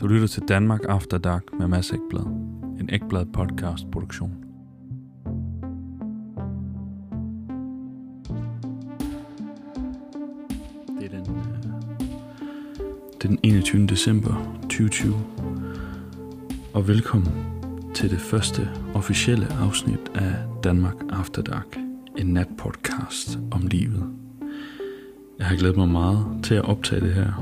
Du lytter til Danmark After Dark med Mads Ekblad. En Ekblad podcast produktion. Det er den, øh, det er den 21. december 2020. Og velkommen til det første officielle afsnit af Danmark After Dark. En natpodcast om livet. Jeg har glædet mig meget til at optage det her,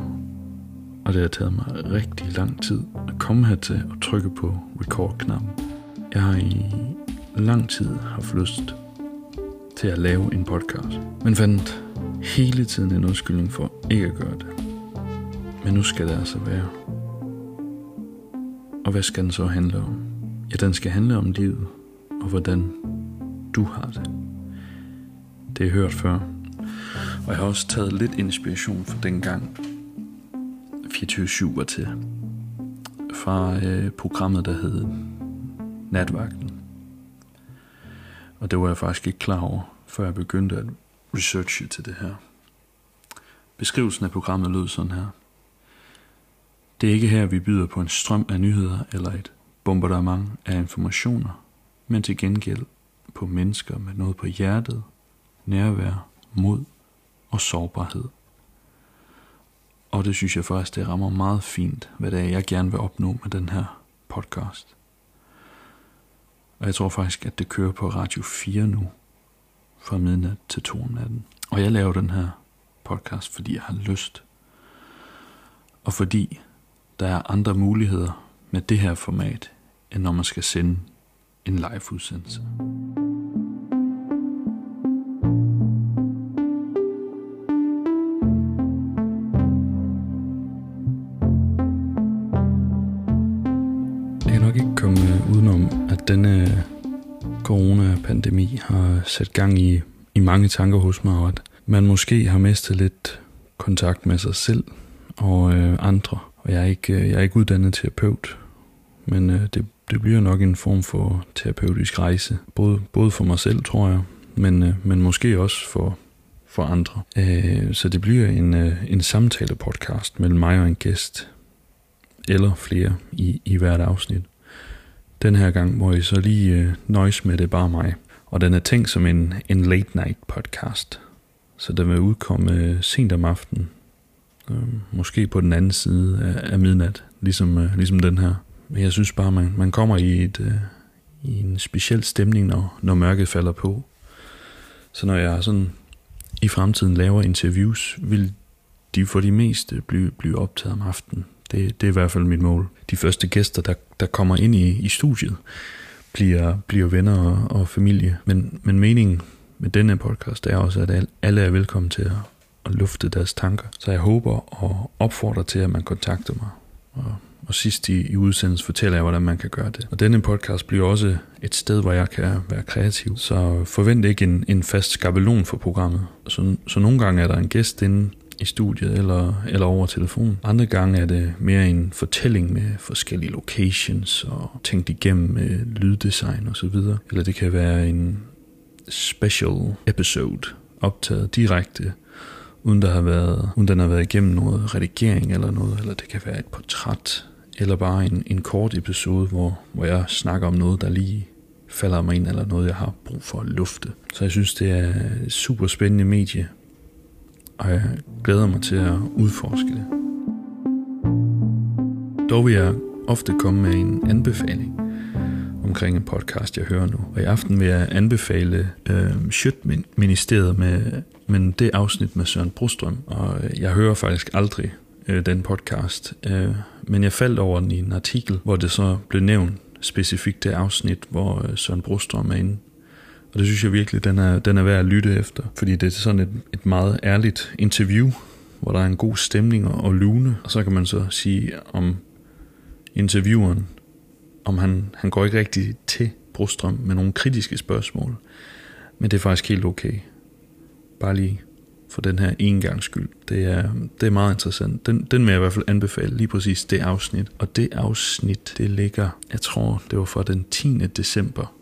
og det har taget mig rigtig lang tid at komme hertil og trykke på record-knappen. Jeg har i lang tid haft lyst til at lave en podcast, men fandt hele tiden en undskyldning for ikke at gøre det. Men nu skal det altså være. Og hvad skal den så handle om? Ja, den skal handle om livet, og hvordan du har det. Det har jeg hørt før. Og jeg har også taget lidt inspiration fra den gang, 24-7 var til. Fra øh, programmet, der hed Natvagten. Og det var jeg faktisk ikke klar over, før jeg begyndte at researche til det her. Beskrivelsen af programmet lød sådan her. Det er ikke her, vi byder på en strøm af nyheder eller et bombardement af informationer, men til gengæld på mennesker med noget på hjertet, nærvær, mod og sårbarhed. Og det synes jeg faktisk, det rammer meget fint, hvad det er, jeg gerne vil opnå med den her podcast. Og jeg tror faktisk, at det kører på Radio 4 nu, fra midnat til 2 om natten. Og jeg laver den her podcast, fordi jeg har lyst. Og fordi der er andre muligheder med det her format, end når man skal sende en live-udsendelse. Denne øh, coronapandemi har sat gang i, i mange tanker hos mig, og at man måske har mistet lidt kontakt med sig selv og øh, andre. Og jeg er, ikke, øh, jeg er ikke uddannet terapeut, men øh, det, det bliver nok en form for terapeutisk rejse. Både, både for mig selv, tror jeg, men, øh, men måske også for, for andre. Øh, så det bliver en, øh, en samtale-podcast mellem mig og en gæst, eller flere i, i hvert afsnit. Den her gang må I så lige øh, nøjes med det bare mig. Og den er tænkt som en, en late night podcast. Så den vil udkomme øh, sent om aftenen. Øh, måske på den anden side af, af midnat, ligesom, øh, ligesom den her. Men jeg synes bare, man, man kommer i, et, øh, i en speciel stemning, når, når mørket falder på. Så når jeg sådan i fremtiden laver interviews, vil de for de meste blive, blive optaget om aftenen. Det, det er i hvert fald mit mål. De første gæster, der, der kommer ind i, i studiet, bliver, bliver venner og, og familie. Men, men meningen med denne podcast er også, at alle er velkommen til at, at lufte deres tanker. Så jeg håber og opfordrer til, at man kontakter mig. Og, og sidst i, i udsendelsen fortæller jeg, hvordan man kan gøre det. Og denne podcast bliver også et sted, hvor jeg kan være kreativ. Så forvent ikke en, en fast skabelon for programmet. Så, så nogle gange er der en gæst inden, i studiet eller, eller over telefon. Andre gange er det mere en fortælling med forskellige locations og tænkt igennem med lyddesign og så videre. Eller det kan være en special episode optaget direkte uden der har været, uden den har været igennem noget redigering eller noget, eller det kan være et portræt, eller bare en, en kort episode, hvor, hvor jeg snakker om noget, der lige falder mig ind, eller noget, jeg har brug for at lufte. Så jeg synes, det er et super spændende medie, og jeg glæder mig til at udforske det. Dog vil jeg ofte komme med en anbefaling omkring en podcast, jeg hører nu. Og i aften vil jeg anbefale øh, Sjøtministeriet med, med det afsnit med Søren Brostrøm. Og jeg hører faktisk aldrig øh, den podcast, øh, men jeg faldt over den i en artikel, hvor det så blev nævnt specifikt det afsnit, hvor øh, Søren Brostrøm er inde. Og det synes jeg virkelig, den er, den er værd at lytte efter, fordi det er sådan et, et meget ærligt interview, hvor der er en god stemning og, og lune. Og så kan man så sige om intervieweren, om han, han går ikke rigtig til Brostrøm med nogle kritiske spørgsmål. Men det er faktisk helt okay. Bare lige for den her en gang skyld. Det er, det er meget interessant. Den, den vil jeg i hvert fald anbefale, lige præcis det afsnit. Og det afsnit, det ligger, jeg tror, det var fra den 10. december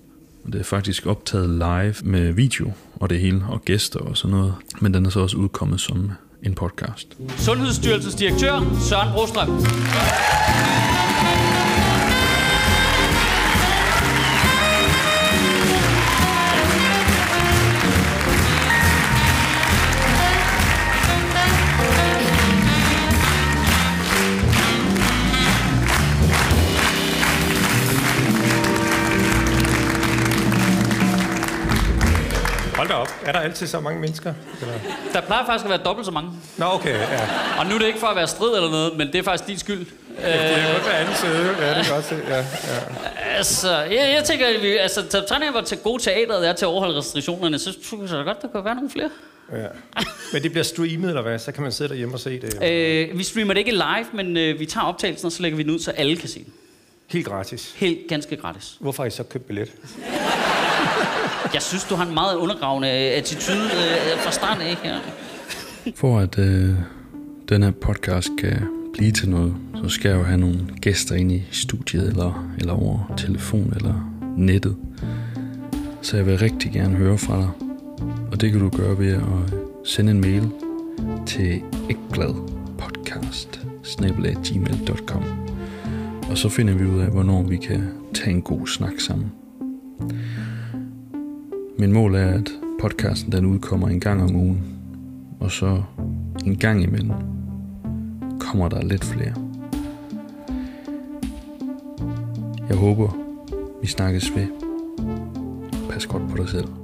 det er faktisk optaget live med video og det hele, og gæster og sådan noget. Men den er så også udkommet som en podcast. Sundhedsstyrelsens direktør, Søren Brostrøm. Hold da op. Er der altid så mange mennesker? Eller? Der plejer faktisk at være dobbelt så mange. Nå, okay. Ja. Og nu er det ikke for at være strid eller noget, men det er faktisk din skyld. Det er godt være anden side. Ja, det kan godt se. Ja, ja. Altså, jeg, jeg tænker, at vi, altså, så træner var til gode teateret er til at overholde restriktionerne, så synes jeg godt, der kan være nogle flere. ja. Men det bliver streamet, eller hvad? Så kan man sidde derhjemme og se det. Øh, vi streamer det ikke live, men øh, vi tager optagelsen, og så lægger vi den ud, så alle kan se den. Helt gratis. Helt ganske gratis. Hvorfor har I så købt billet? Jeg synes, du har en meget undergravende øh, attitude øh, fra starten, af her. For at øh, den her podcast kan blive til noget, så skal jeg jo have nogle gæster ind i studiet, eller, eller over telefon, eller nettet. Så jeg vil rigtig gerne høre fra dig. Og det kan du gøre ved at øh, sende en mail til ekbladpodcast.gmail.com Og så finder vi ud af, hvornår vi kan tage en god snak sammen. Min mål er, at podcasten den udkommer en gang om ugen. Og så en gang imellem kommer der lidt flere. Jeg håber, vi snakkes ved. Pas godt på dig selv.